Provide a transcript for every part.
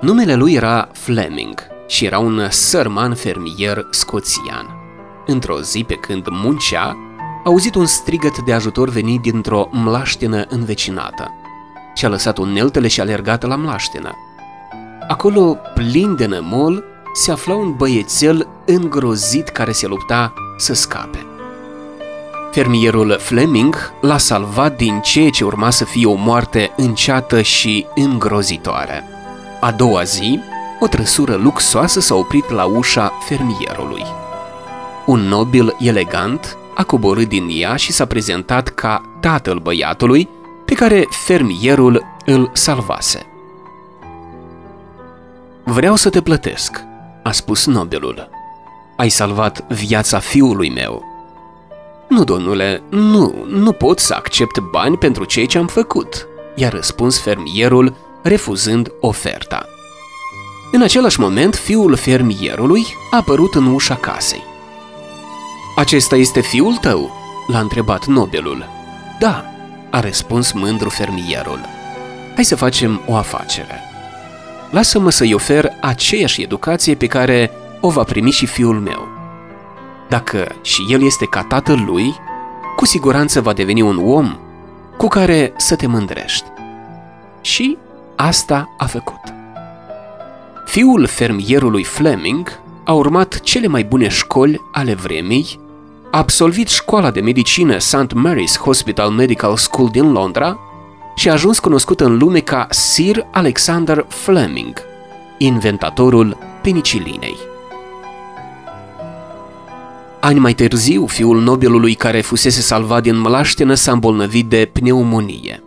Numele lui era Fleming și era un sărman fermier scoțian. Într-o zi, pe când muncea, a auzit un strigăt de ajutor venit dintr-o mlaștină învecinată. Și-a lăsat uneltele și a alergat la mlaștină. Acolo, plin de nămol, se afla un băiețel îngrozit care se lupta să scape. Fermierul Fleming l-a salvat din ceea ce urma să fie o moarte înceată și îngrozitoare. A doua zi, o trăsură luxoasă s-a oprit la ușa fermierului. Un nobil elegant a coborât din ea și s-a prezentat ca tatăl băiatului pe care fermierul îl salvase. Vreau să te plătesc, a spus nobilul. Ai salvat viața fiului meu. Nu, domnule, nu, nu pot să accept bani pentru ceea ce am făcut, i-a răspuns fermierul, refuzând oferta. În același moment, fiul fermierului a apărut în ușa casei. Acesta este fiul tău?" l-a întrebat nobelul. Da," a răspuns mândru fermierul. Hai să facem o afacere. Lasă-mă să-i ofer aceeași educație pe care o va primi și fiul meu. Dacă și el este ca tatăl lui, cu siguranță va deveni un om cu care să te mândrești. Și asta a făcut. Fiul fermierului Fleming a urmat cele mai bune școli ale vremii, a absolvit școala de medicină St. Mary's Hospital Medical School din Londra și a ajuns cunoscut în lume ca Sir Alexander Fleming, inventatorul penicilinei. Ani mai târziu, fiul nobelului care fusese salvat din mlaștină s-a îmbolnăvit de pneumonie.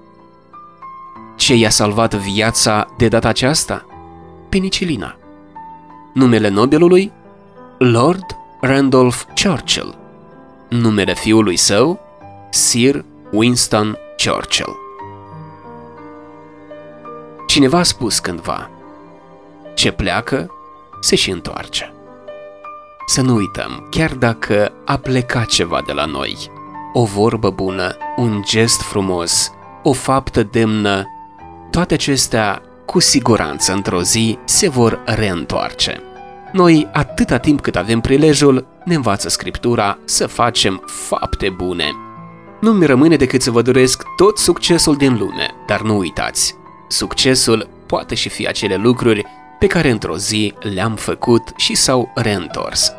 Ce i-a salvat viața de data aceasta? Penicilina. Numele nobelului? Lord Randolph Churchill. Numele fiului său? Sir Winston Churchill. Cineva a spus cândva, ce pleacă, se și întoarce. Să nu uităm, chiar dacă a plecat ceva de la noi, o vorbă bună, un gest frumos, o faptă demnă, toate acestea cu siguranță într-o zi se vor reîntoarce. Noi, atâta timp cât avem prilejul, ne învață Scriptura să facem fapte bune. Nu-mi rămâne decât să vă doresc tot succesul din lume, dar nu uitați, succesul poate și fi acele lucruri pe care într-o zi le-am făcut și s-au reîntors.